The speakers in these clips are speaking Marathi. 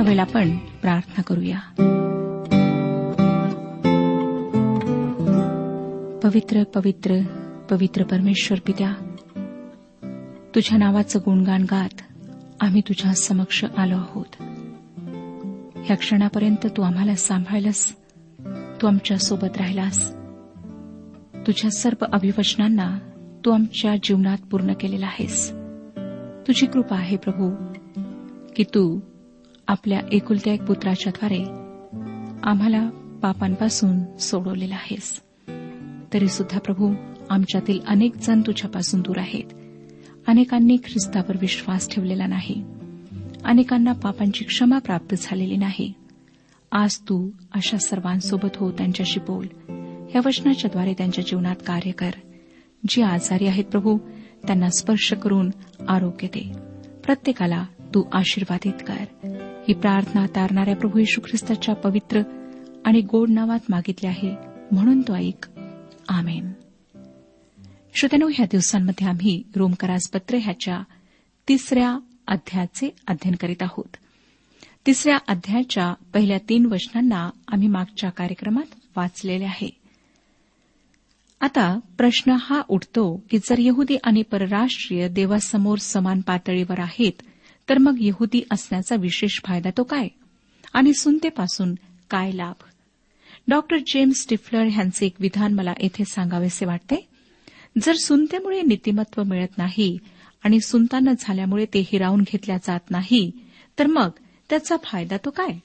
मी आपण प्रार्थना करूया. पवित्र पवित्र पवित्र परमेश्वर पित्या तुझ्या नावाचं गुणगान गात आम्ही तुझ्या समक्ष आलो आहोत. ह्या क्षणापर्यंत तू आम्हाला सांभाळलंस तू आमच्यासोबत राहिलास. तुझ्या सर्व अभिवचनांना तू आमच्या जीवनात पूर्ण केलेला आहेस. तुझी कृपा आहे प्रभू की तू आपल्या एकुलत्या एक पुत्राच्याद्वारे आम्हाला पापांपासून सोडवलेला आहेस. तरी सुद्धा प्रभू आमच्यातील अनेक जण तुझ्यापासून दूर आहेत. अनेकांनी ख्रिस्तावर विश्वास ठेवलेला नाही. अनेकांना पापांची क्षमा प्राप्त झालेली नाही. आज तू अशा सर्वांसोबत हो त्यांच्याशी बोल. या वचनाच्याद्वारे त्यांच्या जीवनात कार्य कर. जी आजारी आहेत प्रभू त्यांना स्पर्श करून आरोग्य दे. प्रत्येकाला तू आशीर्वादित कर. ही प्रार्थना तारणाऱ्या प्रभू येशू ख्रिस्ताच्या पवित्र आणि गोड नावात मागितली आहे. म्हणून तो ऐक. आमेन. श्रोत्यानो ह्या दिवसांमध्ये आम्ही रोमकरासपत्र ह्याच्या तिसऱ्या अध्यायाचे अध्ययन करीत आहोत. तिसऱ्या अध्यायाच्या पहिल्या तीन वचनांना आम्ही मागच्या कार्यक्रमात वाचलेले आहे. आता प्रश्न हा उठतो की जर यहुदी आणि परराष्ट्रीय देवासमोर समान पातळीवर आहेत तर मग यहुदी असण्याचा विशेष फायदा तो काय? आणि सुनतेपासून काय लाभ? डॉक्टर जेम्स स्टिफलर यांचे एक विधान मला येथे सांगावेसे वाटते. जर सुनतेमुळे नीतिमत्व मिळत नाही आणि सुनताना झाल्यामुळे ते हिरावून घेतल्या जात नाही तर मग त्याचा फायदा तो काय?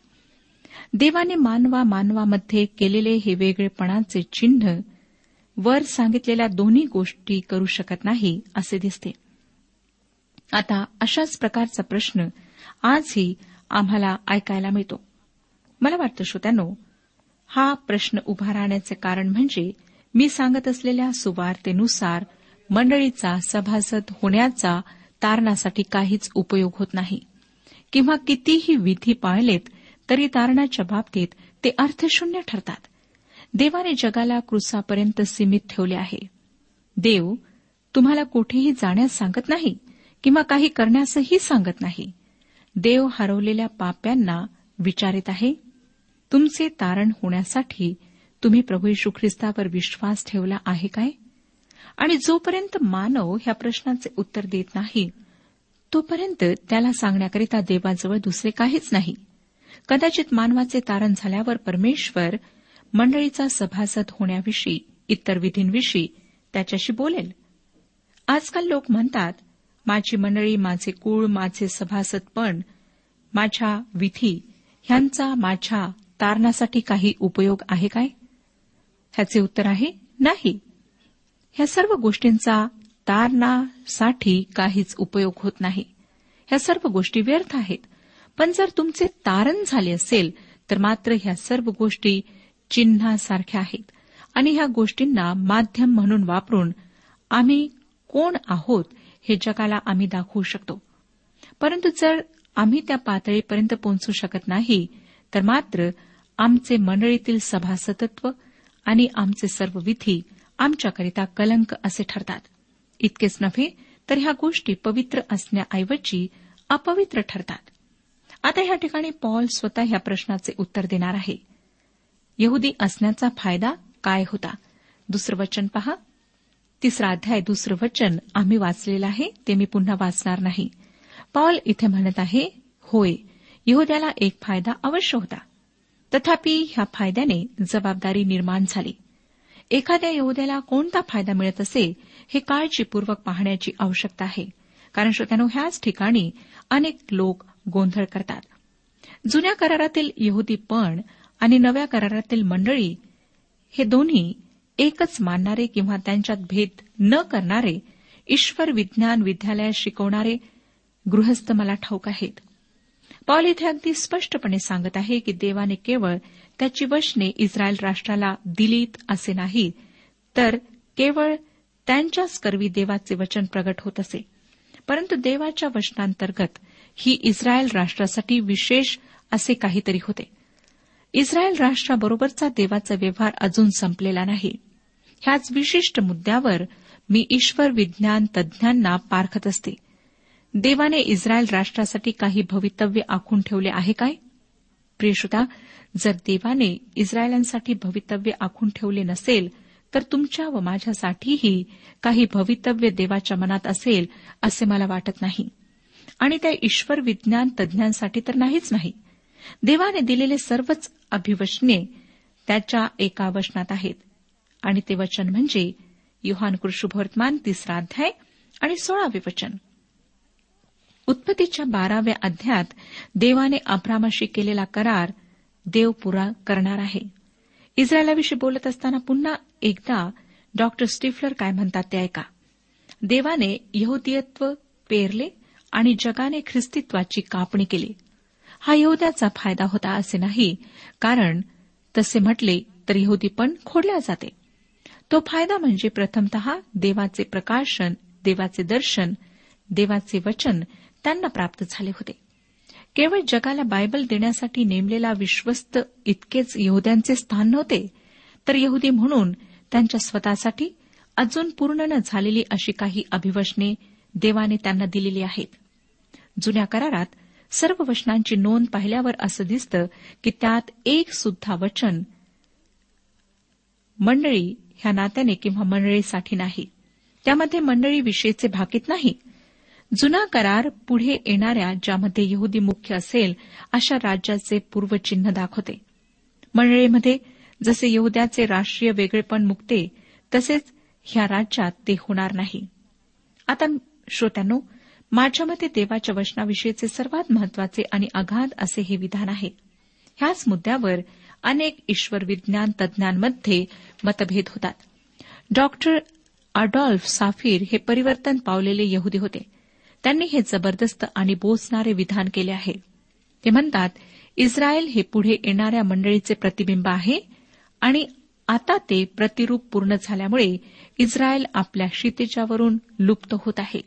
देवाने मानवा मानवामध्ये केलेले हे वेगळेपणाचे चिन्ह वर सांगितलेल्या दोन्ही गोष्टी करू शकत नाही असे दिसते. आता अशाच प्रकारचा प्रश्न आजही आम्हाला ऐकायला मिळतो. मला वाटतं श्रोत्यानो हा प्रश्न उभा राहण्याचे कारण म्हणजे मी सांगत असलेल्या सुवार्तेनुसार मंडळीचा सभासद होण्याचा तारणासाठी काहीच उपयोग होत नाही. किंवा कितीही विधी पाळलेत तरी तारणाच्या बाबतीत ते अर्थशून्य ठरतात. देवाने जगाला क्रुसापर्यंत सीमित ठेवले आहे. देव तुम्हाला कुठेही जाण्यास सांगत नाही. किंवा काही करण्यासही सांगत नाही. देव हरवलेल्या पाप्यांना विचारित आहे तुमचे तारण होण्यासाठी तुम्ही प्रभू यशू ख्रिस्तावर विश्वास ठेवला आहे काय? आणि जोपर्यंत मानव ह्या प्रश्नाचे उत्तर देत नाही तोपर्यंत त्याला सांगण्याकरिता देवाजवळ दुसरे काहीच नाही. कदाचित मानवाचे तारण झाल्यावर परमेश्वर मंडळीचा सभासद होण्याविषयी इतर विधींविषयी त्याच्याशी बोलेल. आजकाल लोक म्हणतात माझी मंडळी माझे कुळ माझे सभासदपण माझ्या विधी ह्यांचा माझ्या तारणासाठी काही उपयोग आहे काय? ह्याचे उत्तर आहे नाही. ह्या सर्व गोष्टींचा तारणासाठी काहीच उपयोग होत नाही. ह्या सर्व गोष्टी व्यर्थ आहेत. पण जर तुमचे तारण झाले असेल तर मात्र ह्या सर्व गोष्टी चिन्हासारख्या आहेत. आणि ह्या गोष्टींना माध्यम म्हणून वापरून आम्ही कोण आहोत हे जगाला आम्ही दाखवू शकतो. परंतु जर आम्ही त्या पातळीपर्यंत पोहोचू शकत नाही तर मात्र आमचे मंडळीतील सभासदत्व आणि आमचे सर्व विधी आमच्याकरिता कलंक असे ठरतात. इतकेच नव्हे तर ह्या गोष्टी पवित्र असण्याऐवजी अपवित्र ठरतात. आता या ठिकाणी पॉल स्वतः ह्या प्रश्नाचे उत्तर देणार आहे. यहुदी असण्याचा फायदा काय होता? दुसरं वचन पहा. तिसरा अध्याय दुसरं वचन आम्ही वाचलेलं आहे ते मी पुन्हा वाचणार नाही. पॉल इथे म्हणत आहे होय यहुद्याला एक फायदा अवश्य होता. तथापि ह्या फायद्याने जबाबदारी निर्माण झाली. एखाद्या यहुद्याला कोणता फायदा मिळत असेल हे काळजीपूर्वक पाहण्याची आवश्यकता आहे कारण श्रोत्यानो ह्याच ठिकाणी अनेक लोक गोंधळ करतात. जुन्या करारातील यहुदीपण आणि नव्या करारातील मंडळी हे दोन्ही एकच मानणारे किंवा त्यांच्यात भेद न करणारे ईश्वर विज्ञान विद्यालयात शिकवणारे गृहस्थ मला ठाऊक आहेत. पॉल इथे अगदी स्पष्टपणे सांगत आहे की देवाने केवळ त्याची वचने इस्रायल राष्ट्राला दिलीत असे नाही तर केवळ त्यांच्याच करवी देवाचे वचन प्रगट होत असे. परंतु देवाच्या वचनांतर्गत ही इस्रायल राष्ट्रासाठी विशेष असे काहीतरी होते. इस्रायल राष्ट्राबरोबरचा देवाचा व्यवहार अजून संपलेला नाही. ह्याच विशिष्ट मुद्द्यावर मी ईश्वर विज्ञान तज्ज्ञांना पारखत असते. देवाने इस्रायल राष्ट्रासाठी काही भवितव्य आखून ठेवले आहे काय? प्रियश्रोता जर देवाने इस्रायलांसाठी भवितव्य आखून ठेवले नसेल तर तुमच्या व माझ्यासाठीही काही भवितव्य देवाच्या मनात असेल असे मला वाटत नाही. आणि त्या ईश्वर विज्ञान तज्ज्ञांसाठी तर नाहीच नाही. देवाने दिलेले सर्वच अभिवचने त्याच्या एका वचनात आहेत. आणि ते वचन म्हणजे युहान कृष्णवर्तमान तिसरा अध्याय आणि सोळावे वचन. उत्पत्तीच्या बाराव्या अध्यायात देवाने अब्रामाशी केलेला करार देव पुरा करणार आहे. इस्रायलाविषयी बोलत असताना पुन्हा एकदा डॉक्टर स्टिफलर काय म्हणतात ते ऐका. देवाने यहुदीयत्व पेरले आणि जगाने ख्रिस्तित्वाची कापणी केली. हा यहुद्याचा फायदा होता असे नाही कारण तसे म्हटले तर यहुदीपण खोडल्या जाते. तो फायदा म्हणजे प्रथमत देवाचे प्रकाशन देवाचे दर्शन देवाचे वचन त्यांना प्राप्त झाले होते. केवळ जगाला बायबल देण्यासाठी नेमलेला विश्वस्त इतकेच यहुद्यांचे स्थान नव्हते तर यहुदी म्हणून त्यांच्या स्वतःसाठी अजून पूर्ण न झालेली अशी काही अभिवचने देवाने त्यांना दिलेली आहेत. जुन्या करारात सर्व वचनांची नोंद पाहिल्यावर असं दिसतं की त्यात एक सुद्धा वचन मंडळी ह्या नात्याने किंवा मंडळीसाठी नाही. त्यामध्ये मंडळीविषयीचे भाकीत नाही. जुना करार पुढे येणाऱ्या ज्यामध्ये यहुदी मुख्य असेल अशा राज्याचे पूर्वचिन्ह दाखवते. मंडळीमध्ये जसे यहुद्याचे राष्ट्रीय वेगळेपण मुकते तसेच ह्या राज्यात ते होणार नाही. आता श्रोत्यांनो माझ्या मते देवाच्या वचनाविषयीचे सर्वात महत्त्वाचे आणि अगाध असे हे विधान आहे. ह्याच मुद्द्यावर अनेक ईश्वर विज्ञान तज्ज्ञांमध्ये मतभेद होतात. डॉक्टर अडॉल्फ साफीर हे परिवर्तन पावलेले यहुदी होते. त्यांनी हे जबरदस्त आणि बोचणारे विधान केले आहे. ते म्हणतात इस्रायल हे पुढे येणाऱ्या मंडळीचे प्रतिबिंब आहे आणि आता ते प्रतिरूप पूर्ण झाल्यामुळे इस्रायल आपल्या क्षितिजावरून लुप्त होत आहे.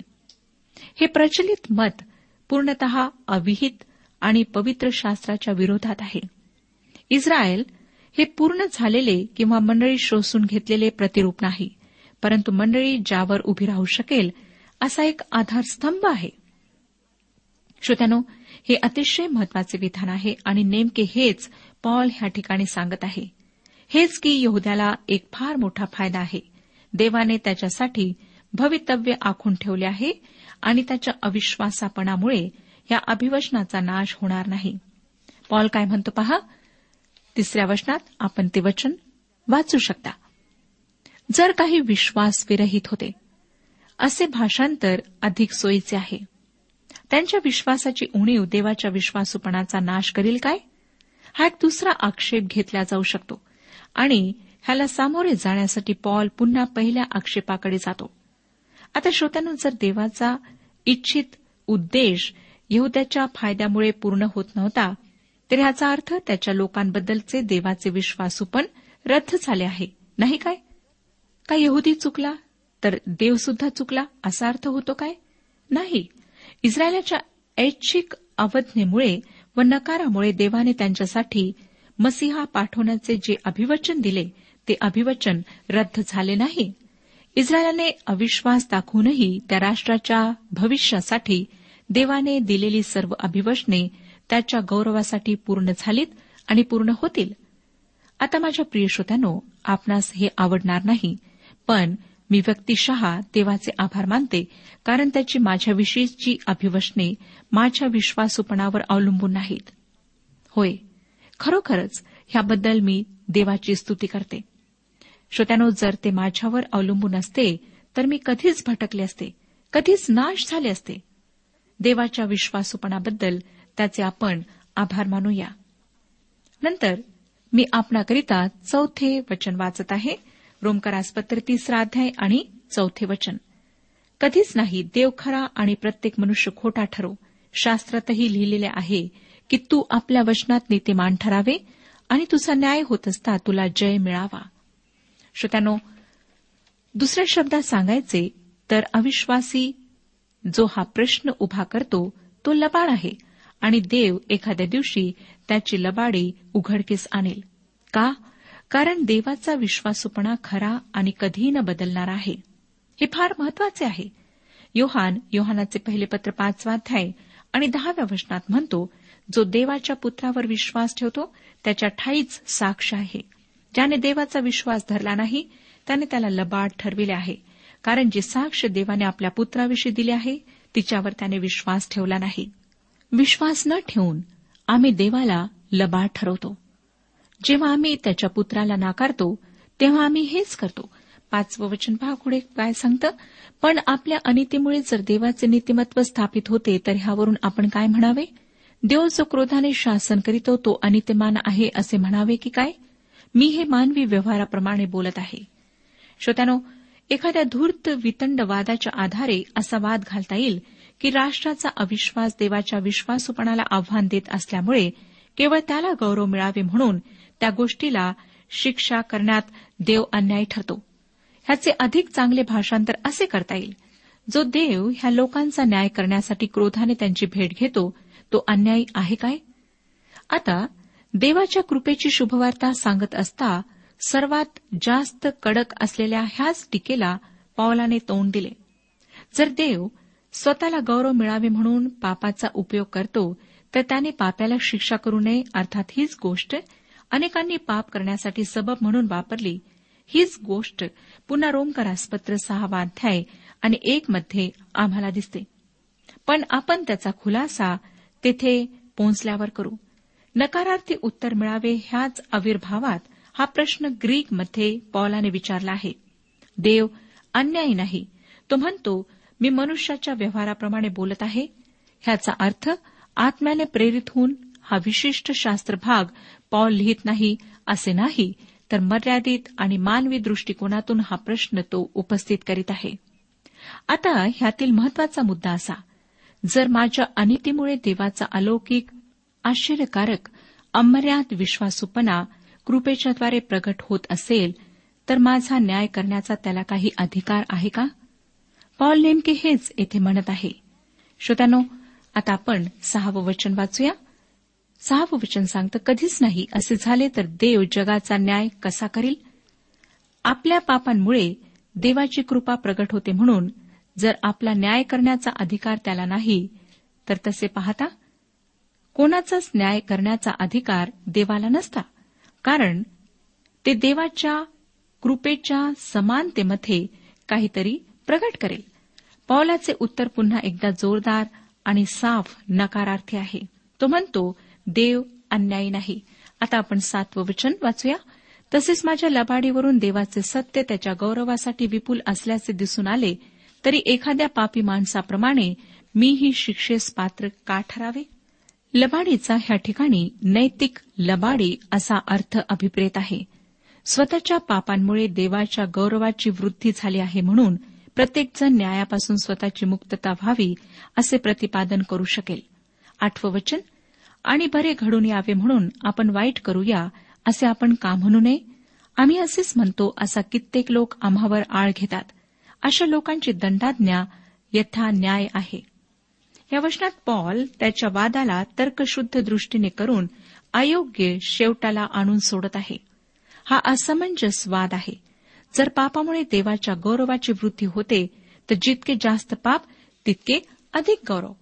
हे प्रचलित मत पूर्णत अविहित आणि पवित्र शास्त्राच्या विरोधात आहे. इस्रायल हे पूर्ण झालेले किंवा मंडळी शोषून घेतलेले प्रतिरूप नाही परंतु मंडळी ज्यावर उभी राहू शकेल असा एक आधारस्तंभ आहे. श्रोत्यानो हे अतिशय महत्त्वाचे विधान आहे आणि नेमके हेच पॉल ह्या ठिकाणी सांगत आहे. हेच की यहुद्याला एक फार मोठा फायदा आहे. देवाने त्याच्यासाठी भवितव्य आखून ठेवले आहे आणि त्याच्या अविश्वासापणामुळे या अभिवचनाचा नाश होणार नाही. पॉल काय म्हणतो पहा? तिसऱ्या वचनात आपण ते वचन वाचू शकता. जर काही विश्वास विरहित होते असे भाषांतर अधिक सोयीचे आहे. त्यांच्या विश्वासाची उणीव देवाच्या विश्वासूपणाचा नाश करील काय? हा एक दुसरा आक्षेप घेतला जाऊ शकतो आणि ह्याला सामोरे जाण्यासाठी पॉल पुन्हा पहिल्या आक्षेपाकडे जातो. आता श्रोत्यानं जर देवाचा इच्छित उद्देश यहुद्याच्या फायद्यामुळे पूर्ण होत नव्हता तर ह्याचा अर्थ त्याच्या लोकांबद्दलचे देवाचे विश्वासूपण रद्द झाले आहे. नाही काय? काय यहुदी चुकला? तर देव सुद्धा चुकला असा अर्थ होतो काय? नाही. इस्रायलाच्या ऐच्छिक अवज्ञेमुळे व नकारामुळे देवाने त्यांच्यासाठी मसीहा पाठवण्याचे जे अभिवचन दिले ते अभिवचन रद्द झाले नाही. इस्रायलाने अविश्वास दाखवूनही त्या राष्ट्राच्या भविष्यासाठी देवाने दिलेली सर्व अभिवचने त्याच्या गौरवासाठी पूर्ण झालीत आणि पूर्ण होतील. आता माझ्या प्रिय श्रोत्यानो आपणास हे आवडणार नाही पण मी व्यक्तिशः देवाचे आभार मानते कारण त्याची माझ्याविषयीची अभिवशने माझ्या विश्वासूपणावर अवलंबून नाहीत. होय खरोखरच ह्याबद्दल मी देवाची स्तुती करते. श्रोत्यानो जर ते माझ्यावर अवलंबून असते तर मी कधीच भटकले असते कधीच नाश झाले असते. देवाच्या विश्वासूपणाबद्दल त्याचे आपण आभार मानूया. नंतर मी आपणाकरिता चौथे वचन वाचत आहे. रोमकरासपत्र तिसरा अध्याय आणि चौथे वचन. कधीच नाही देव खरा आणि प्रत्येक मनुष्य खोटा ठरो. शास्त्रातही लिहिलेले आहे की तू आपल्या वचनात नीतिमान ठरावे आणि तुझा न्याय होत असता तुला जय मिळावा. श्रोत्यानो दुसऱ्या शब्दात सांगायचे तर अविश्वासी जो हा प्रश्न उभा करतो तो लबाड आहे. आणि देव एखाद्या दिवशी त्याची लबाडी उघडकीस आणेल. का? कारण देवाचा विश्वासूपणा खरा आणि कधीही न बदलणार आहे. हे फार महत्त्वाचे आहे. योहान योहानाचे पहिले पत्र पाचवा अध्याय आणि दहाव्या वचनात म्हणतो जो देवाच्या पुत्रावर विश्वास ठेवतो त्याच्या ठाईच साक्ष आहे. ज्याने देवाचा विश्वास धरला नाही त्याने त्याला लबाड ठरविले आहे. कारण जी साक्ष देवाने आपल्या पुत्राविषयी दिली आहे तिच्यावर त्याने विश्वास ठेवला नाही. विश्वास न ठेवून आम्ही देवाला लबाड ठरवतो. जेव्हा आम्ही त्याच्या पुत्राला नाकारतो तेव्हा आम्ही हेच करतो. पाचवं वचन पहा पुढे काय सांगतं? पण आपल्या अनितीमुळे जर देवाचे नीतिमत्व स्थापित होते तर ह्यावरून आपण काय म्हणावे? देव जो क्रोधाने शासन करीतो तो अनित्यमान आहे असे म्हणावे की काय? मी हे मानवी व्यवहाराप्रमाणे बोलत आहे. श्रोत्यानो एखाद्या धूर्त वितंड वादाच्या आधारे असा वाद घालता येईल की राष्ट्राचा अविश्वास देवाच्या विश्वासूपणाला आव्हान देत असल्यामुळे केवळ त्याला गौरव मिळावे म्हणून त्या गोष्टीला शिक्षा करण्यात देव अन्याय ठरतो. ह्याचे अधिक चांगले भाषांतर असे करता येईल. जो देव ह्या लोकांचा न्याय करण्यासाठी क्रोधाने त्यांची भेट घेतो तो अन्यायी आहे काय? आता देवाच्या कृपेची शुभवार्ता सांगत असता सर्वात जास्त कडक असलेल्या ह्याच टीकेला पावलाने तोंड दिले. जर देव स्वतःला गौरव मिळावे म्हणून पापाचा उपयोग करतो तर त्याने पाप्याला शिक्षा करू नये अर्थात हीच गोष्ट अनेकांनी पाप करण्यासाठी सबब म्हणून वापरली. हीच गोष्ट पुन्हा रोमकरासपत्र सहावा अध्याय आणि एक मध्ये आम्हाला दिसते. पण आपण त्याचा खुलासा तेथे पोहोचल्यावर करू. नकारार्थी उत्तर मिळावे ह्याच आविर्भावात हा प्रश्न ग्रीकमध्ये पॉलाने विचारला आहे. देव अन्यायी नाही. तो म्हणतो मी मनुष्याच्या व्यवहाराप्रमाणे बोलत आहे. ह्याचा अर्थ आत्म्याने प्रेरित होऊन हा विशिष्ट शास्त्र भाग पॉल लिहित नाही असे नाही तर मर्यादित आणि मानवी दृष्टिकोनातून हा प्रश्न तो उपस्थित करीत आहे. आता ह्यातील महत्त्वाचा मुद्दा असा. जर माझ्या अनितीमुळे देवाचा अलौकिक आश्चर्यकारक अमर्याद विश्वासूपणा कृपेच्याद्वारे प्रगट होत असेल तर माझा न्याय करण्याचा त्याला काही अधिकार आहे का? पॉल नेमके हेच येथे म्हणत आहे. श्रोत्यानो आता आपण सहावं वचन वाचूया. सहावं वचन सांगतं कधीच नाही असे झाले तर देव जगाचा न्याय कसा करील? आपल्या पापांमुळे देवाची कृपा प्रगट होते म्हणून जर आपला न्याय करण्याचा अधिकार त्याला नाही तर तसे पाहता कोणाचाच न्याय करण्याचा अधिकार देवाला नसता. कारण ते देवाच्या कृपेच्या समानतेमध्ये काहीतरी प्रगट करेल. पौलाचे उत्तर पुन्हा एकदा जोरदार आणि साफ नकारार्थी आहे. तो म्हणतो देव अन्यायी नाही. आता आपण सातवं वचन वाचूया. तसेच माझ्या लबाडीवरून देवाचे सत्य त्याच्या गौरवासाठी विपुल असल्याचे दिसून आले तरी एखाद्या पापी माणसाप्रमाणे मी ही शिक्षेस पात्र का ठरावे? लबाडीचा ह्या ठिकाणी नैतिक लबाडी असा अर्थ अभिप्रेत आहे. स्वतःच्या पापांमुळे देवाच्या गौरवाची वृद्धी झाली आहे म्हणून प्रत्येकजण न्यायापासून स्वतःची मुक्तता व्हावी असे प्रतिपादन करू शकेल. आठवं वचन आणि बरे घडून यावे म्हणून आपण वाईट करूया असे आपण का म्हणू नये? आम्ही असेच म्हणतो असा कित्येक लोक आम्हावर आळ घेतात. अशा लोकांची दंडाज्ञा यथा न्याय आहे. या वचनात पॉल त्याच्या वादाला तर्कशुद्ध दृष्टीने करून अयोग्य शेवटाला आणून सोडत आहे. हा असमंजस वाद आहे. जर पापामुळे देवाच्या गौरवाची वृद्धी होते तर जितके जास्त पाप तितके अधिक गौरव.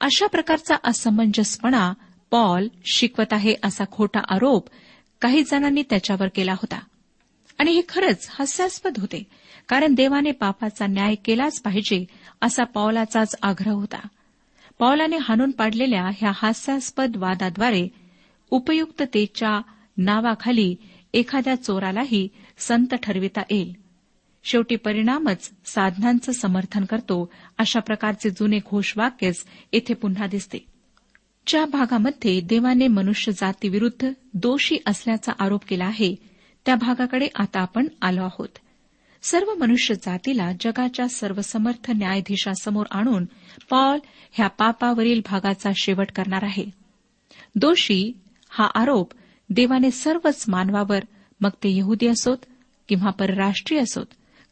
अशा प्रकारचा असमंजसपणा पॉल शिकवत आहे असा खोटा आरोप काही जणांनी त्याच्यावर केला होता. आणि हे खरंच हास्यास्पद होते कारण देवाने पापाचा न्याय केलाच पाहिजे असा पॉलाचाच आग्रह होता. पॉलाने हाणून पाडलेल्या ह्या हास्यास्पद वादाद्वारे उपयुक्ततेच्या नावाखाली एखाद्या चोरालाही संत ठरविता येईल. शेवटी परिणामच साधनांचं समर्थन करतो अशा प्रकारचे जुने घोषवाक्यच येथे पुन्हा दिसते. ज्या भागामध्ये देवाने मनुष्य जातीविरुद्ध दोषी असल्याचा आरोप केला आहे त्या भागाकडे आता आपण आलो आहोत. सर्व मनुष्य जातीला जगाच्या सर्वसमर्थ न्यायाधीशासमोर आणून पॉल ह्या पापावरील भागाचा शेवट करणार आहे. दोषी हा आरोप देवाने सर्वच मानवावर मग ते यहुदी असोत किंवा परराष्ट्रीय असोत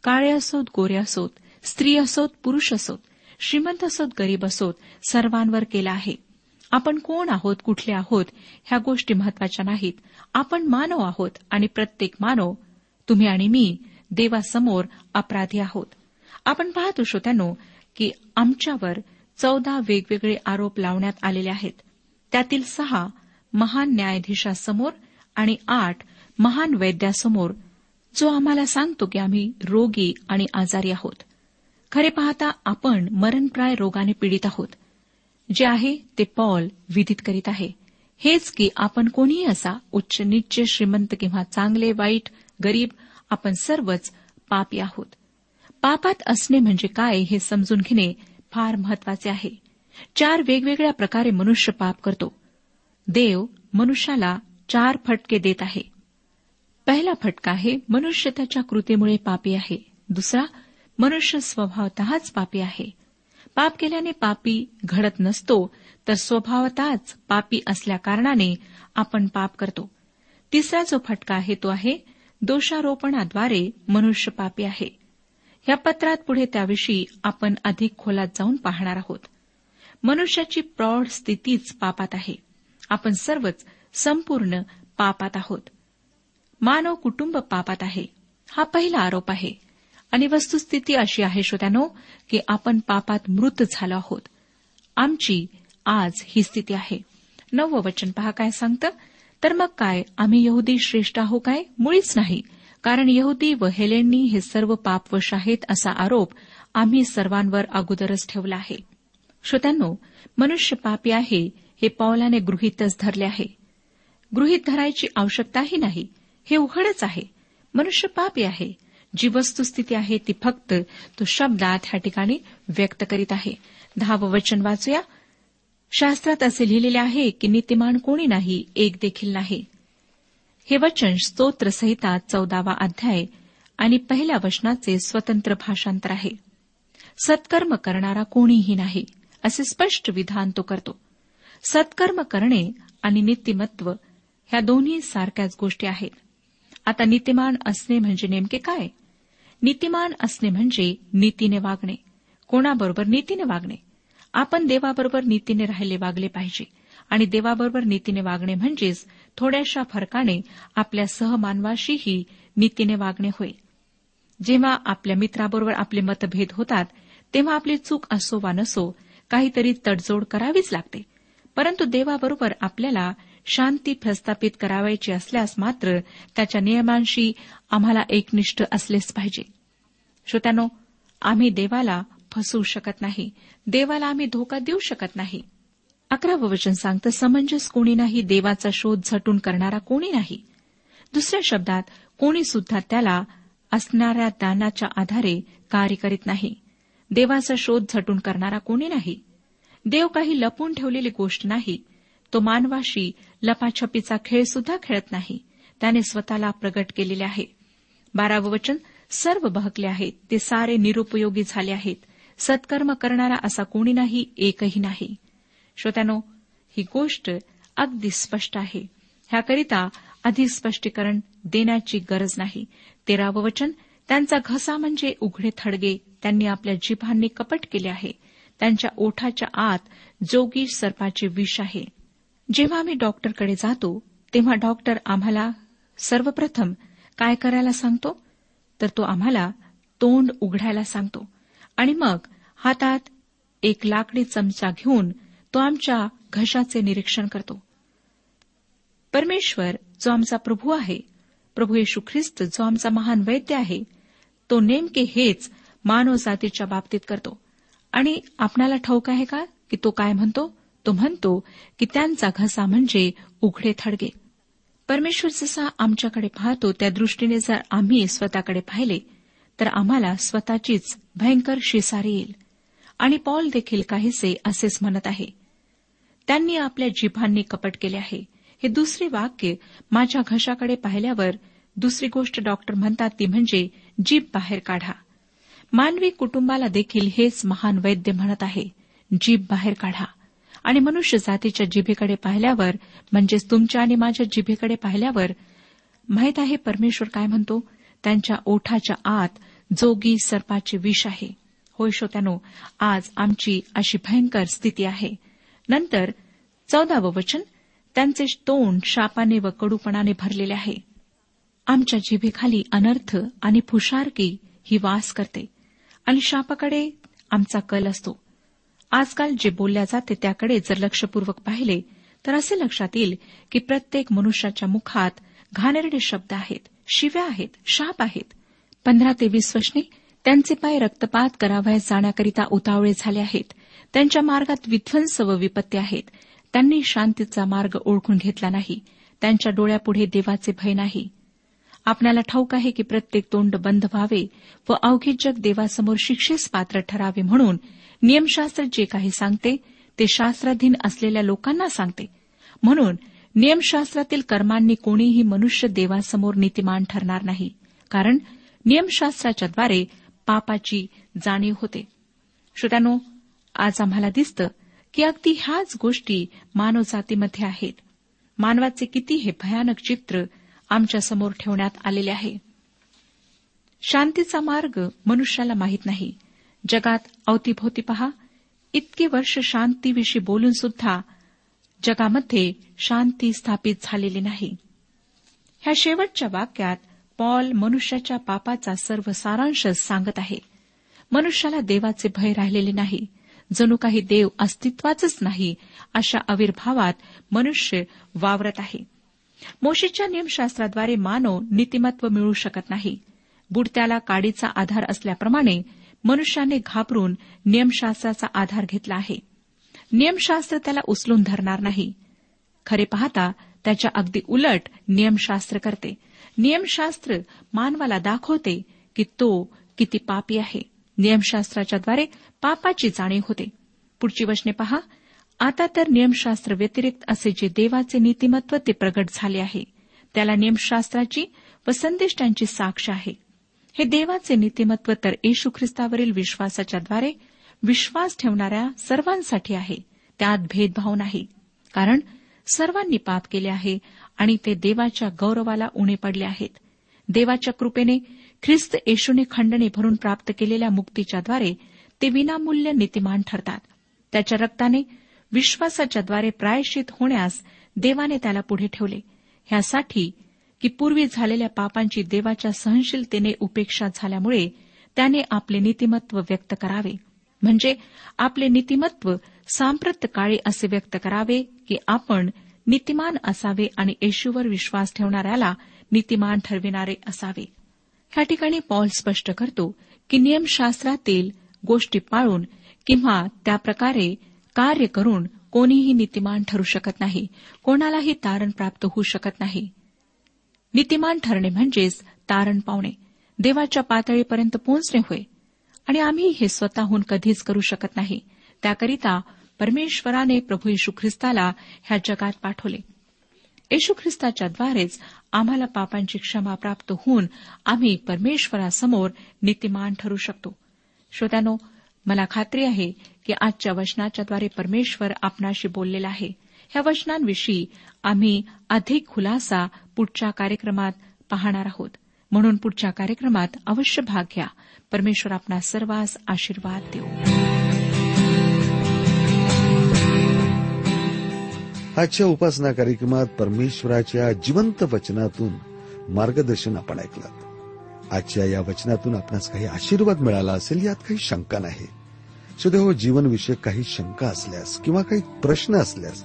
काळे असोत गोरे असोत स्त्री असोत पुरुष असोत श्रीमंत असोत गरीब असोत सर्वांवर केला आहे. आपण कोण आहोत कुठले आहोत ह्या गोष्टी महत्त्वाच्या नाहीत. आपण मानव आहोत आणि प्रत्येक मानव तुम्ही आणि मी देवासमोर अपराधी आहोत. आपण पाहतो श्रोत्यानो की आमच्यावर चौदा वेगवेगळे आरोप लावण्यात आलेले आहेत. त्यातील सहा महान न्यायाधीशासमोर आणि आठ महान वैद्यासमोर जो आम्हाला सांगतो की आम्ही रोगी आणि आजारी आहोत. खरे पाहता आपण मरणप्राय रोगाने पीडित आहोत. जे आहे ते पॉल विदित करीत आहे. हेच की आपण कोणीही असा उच्च निच्च श्रीमंत किंवा चांगले वाईट गरीब आपण सर्वच पापी आहोत. पापात असणे म्हणजे काय हे समजून घेणे फार महत्त्वाचे आहे. चार वेगवेगळ्या प्रकारे मनुष्य पाप करतो. देव मनुष्याला चार फटके देत आहे. पहिला फटका आहे मनुष्य त्याच्या कृतीमुळे पापी आहे. दुसरा मनुष्य स्वभावतःच पापी आहे. पाप केल्याने पापी घडत नसतो तर स्वभावतःच पापी असल्याकारणाने आपण पाप करतो. तिसरा जो फटका आहे तो आहे दोषारोपणाद्वारे मनुष्य पापी आहे. या पत्रात पुढे त्याविषयी आपण अधिक खोलात जाऊन पाहणार आहोत. मनुष्याची प्रौढ स्थितीच पापात आहे. आपण सर्वच संपूर्ण पापात आहोत. मानव कुटुंब पापात आहे. हा पहिला आरोप आहे. आणि वस्तुस्थिती अशी आहे श्रोत्यानो की आपण पापात मृत झालो आहोत. आमची आज ही स्थिती आहे. नववं वचन पहा काय सांगतं? तर मग काय आम्ही यहुदी श्रेष्ठ आहो काय? मुळीच नाही. कारण यहुदी व हेलेंनी हे सर्व पापवश आहेत असा आरोप आम्ही सर्वांवर अगोदरच ठेवला आहे. श्रोत्यांनो मनुष्य पापी आहे हे पावलाने गृहीतच धरले आहे. गृहीत धरायची आवश्यकताही नाही. हे उघडच आहे. मनुष्य पापी आहे. जी वस्तुस्थिती आहे ती फक्त तो शब्दात ह्या ठिकाणी व्यक्त करीत आहे. दहावं वचन वाचूया. शास्त्रात असे लिहिलेले आहे की नीतिमान कोणी नाही एक देखील नाही. हे वचन स्तोत्रसहिता चौदावा अध्याय आणि पहिल्या वचनाचे स्वतंत्र भाषांतर आहे. सत्कर्म करणारा कोणीही नाही असे स्पष्ट विधान तो करतो. सत्कर्म करणे आणि नीतिमत्व ह्या दोन्ही सारख्याच गोष्टी आहेत. आता नीतिमान असणे म्हणजे नेमके काय? नीतिमान असणे म्हणजे नीतीने वागणे. कोणाबरोबर नीतीने वागणे? आपण देवाबरोबर नीतीने राहिले वागले पाहिजे. आणि देवाबरोबर नीतीने वागणे म्हणजेच थोड्याशा फरकाने आपल्या सहमानवाशीही नीतीने वागणे होय. जेव्हा आपल्या मित्राबरोबर आपले मतभेद होतात तेव्हा आपली चूक असो वा नसो काहीतरी तडजोड करावीच लागते. परंतु देवाबरोबर आपल्याला शांती प्रस्थापित करावायची असल्यास मात्र त्याच्या नियमांशी आम्हाला एकनिष्ठ असलेच पाहिजे. श्रोत्यानो आम्ही देवाला फसवू शकत नाही. देवाला आम्ही धोका देऊ शकत नाही. अकरावं वचन सांगतं समंजस कोणी नाही देवाचा शोध झटून करणारा कोणी नाही. दुसऱ्या शब्दात कोणी सुद्धा त्याला असणाऱ्या दानाच्या आधारे कार्य करीत नाही. देवाचा शोध झटून करणारा कोणी नाही. देव काही लपून ठेवलेली गोष्ट नाही. तो मानवाशी लपाछपीचा खेळ सुद्धा खेळत नाही. त्याने स्वतःला प्रगट केलेले आहे. बारावं वचन सर्व बहकले आहेत. ते सारे निरुपयोगी झाले आहेत. सत्कर्म करणारा असा कोणी नाही एकही नाही. श्रोत्यानो ही गोष्ट अगदी स्पष्ट आहे. ह्याकरिता अधिक स्पष्टीकरण देण्याची गरज नाही. तेरावं वचन त्यांचा घसा म्हणजे उघडे थडगे त्यांनी आपल्या जिभांनी कपट केले आहे. त्यांच्या ओठाच्या आत जोगी सर्पाचे विष आहे. जेव्हा आम्ही डॉक्टरकडे जातो तेव्हा डॉक्टर आम्हाला सर्वप्रथम काय करायला सांगतो? तर तो आम्हाला तोंड उघडायला सांगतो. आणि मग हातात एक लाकडी चमचा घेऊन तो आमच्या घशाचे निरीक्षण करतो. परमेश्वर जो आमचा प्रभू आहे प्रभू येशू ख्रिस्त जो आमचा महान वैद्य आहे तो नेमके हेच मानव जातीच्या बाबतीत करतो. आणि आपणाला ठाऊक आहे का? की तो काय म्हणतो? तो म्हणतो की त्यांचा घसा म्हणजे उघडे थडगे. परमेश्वर जसा आमच्याकडे पाहतो त्या दृष्टीने जर आम्ही स्वतःकडे पाहिले तर आम्हाला स्वतःचीच भयंकर शिसारी येईल. आणि पॉल देखील काहीसे असेच म्हणत आहे. त्यांनी आपल्या जिभांनी कपट केले आहे. हे दुसरे वाक्य माझ्या घशाकडे पाहिल्यावर दुसरी गोष्ट डॉक्टर म्हणतात ती म्हणजे जीभ बाहेर काढा. मानवी कुटुंबाला देखील हेच महान वैद्य म्हणत आहे. जीभ बाहेर काढा. आणि मनुष्य जातीच्या जिभेकडे पाहिल्यावर म्हणजेच तुमच्या आणि माझ्या जिभेकडे पाहिल्यावर माहीत आहे परमेश्वर काय म्हणतो? त्यांच्या ओठाच्या आत जोगी सर्पाचे विष आहे. होय श्रोत्यानो आज आमची अशी भयंकर स्थिती आहे. नंतर चौदावं वचन त्यांचे तोंड शापाने व कडूपणाने भरलेले आहे. आमच्या जिभेखाली अनर्थ आणि फुशारकी ही वास करते. आणि शापाकडे आमचा कल असतो. आजकाल जे बोलल्या जाते त्याकडे जर लक्षपूर्वक पाहिले तर असे लक्षात येईल की प्रत्येक मनुष्याच्या मुखात घाणेरडे शब्द आहेत शिव्या आहेत शाप आहेत. पंधरा ते वीस वशने त्यांचे पाय रक्तपात करावयास जाण्याकरिता उतावळे झाले आहेत. त्यांच्या मार्गात विध्वंस व विपत्ती आहेत. त्यांनी शांतीचा मार्ग ओळखून घेतला नाही. त्यांच्या डोळ्यापुढे देवाचे भय नाही. आपल्याला ठाऊक आहे की प्रत्येक तोंड बंद व्हावे व अवघे जग देवासमोर शिक्षेस पात्र ठरावे म्हणून नियमशास्त्र जे काही सांगते ते शास्त्राधीन असलेल्या लोकांना सांगते. म्हणून नियमशास्त्रातील कर्मांनी कोणीही मनुष्य देवासमोर नीतिमान ठरणार नाही कारण नियमशास्त्राच्याद्वारे पापाची जाणीव होते. श्रोत्यानो आज आम्हाला दिसतं की अगदी ह्याच गोष्टी मानवजातीमध्ये आहेत. मानवाचे किती हे भयानक चित्र आमच्यासमोर ठेवण्यात आलेले आहे. शांतीचा मार्ग मनुष्याला माहीत नाही जगात अवतीभोवती पहा. इतके वर्ष शांतीविषयी बोलून सुद्धा जगामध्ये शांती स्थापित झालेली नाही. ह्या शेवटच्या वाक्यात पॉल मनुष्याच्या पापाचा सर्व सारांश सांगत आहे. मनुष्याला देवाचे भय राहिलेले नाही. जणू काही देव अस्तित्वाचच नाही अशा आविर्भावात मनुष्य वावरत आहे. मोशीच्या नियमशास्त्राद्वारे मानव नीतिमत्व मिळू शकत नाही. बुडत्याला काडीचा आधार असल्याप्रमाणे मनुष्याने घाबरून नियमशास्त्राचा आधार घेतला आहे. नियमशास्त्र त्याला उचलून धरणार नाही. खरे पाहता त्याच्या अगदी उलट नियमशास्त्र करते. नियमशास्त्र मानवाला दाखवते की तो किती पापी आहे. नियमशास्त्राच्याद्वारे पापाची जाणीव होते. पुढची वचने पहा. आता तर नियमशास्त्र व्यतिरिक्त असे जे देवाचे नीतिमत्व ते प्रगट झाले आहे. त्याला नियमशास्त्राची व संदिष्टांची साक्ष आहे. हे देवाचे नीतिमत्व तर येशू ख्रिस्तावरील विश्वासाच्याद्वारे विश्वास ठेवणाऱ्या सर्वांसाठी आहे. त्यात भेदभाव नाही. कारण सर्वांनी पाप केले आहे आणि ते देवाच्या गौरवाला उणे पडले आहेत. देवाच्या कृपेने ख्रिस्त येशूने खंडने भरून प्राप्त केलेल्या मुक्तीच्याद्वारे ते विनामूल्य नीतिमान ठरतात. त्याच्या रक्ताने विश्वासाच्याद्वारे प्रायश्चित होण्यास देवाने त्याला पुढे ठेवले. ह्यासाठी की पूर्वी झालेल्या पापांची देवाच्या सहनशीलतेने उपेक्षा झाल्यामुळे त्याने आपले नीतिमत्व व्यक्त करावे. म्हणजे आपले नीतिमत्व सांप्रत काळी असे व्यक्त करावे की आपण नीतिमान असावे आणि येशूवर विश्वास ठेवणाऱ्याला नीतिमान ठरविणारे असावे. ह्या ठिकाणी पॉल स्पष्ट करतो की नियमशास्त्रातील गोष्टी पाळून किंवा त्याप्रकारे कार्य करून कोणीही नीतिमान ठरू शकत नाही. कोणालाही तारण प्राप्त होऊ शकत नाही. नीतिमान ठरणे म्हणजेच तारण पावणे. देवाच्या पातळीपर्यंत पोहोचणे होय. आणि आम्ही हे स्वतःहून कधीच करू शकत नाही. त्याकरिता परमेश्वराने प्रभू येशू ख्रिस्ताला ह्या जगात पाठवले. येशू ख्रिस्ताच्याद्वारेच आम्हाला पापांची क्षमा प्राप्त होऊन आम्ही परमेश्वरासमोर नीतिमान ठरू शकतो. श्रोत्यानो मला खात्री आहे की आजच्या वचनाच्याद्वारे परमेश्वर आपणाशी बोललेला आहे. ह्या वचनांविषयी आम्ही अधिक खुलासा पुढच्या कार्यक्रमात पाहणार आहोत. म्हणून पुढच्या कार्यक्रमात अवश्य भाग घ्या. परमेश्वर आपणा सर्वांस आशीर्वाद देऊ. आजच्या उपासना कार्यक्रमात परमेश्वराच्या जिवंत वचनातून मार्गदर्शन आपण ऐकलं. आजच्या या वचनातून आपणास काही आशीर्वाद मिळाला असेल यात काही शंका नाही. सुदैव जीवनविषयक काही शंका असल्यास किंवा काही प्रश्न असल्यास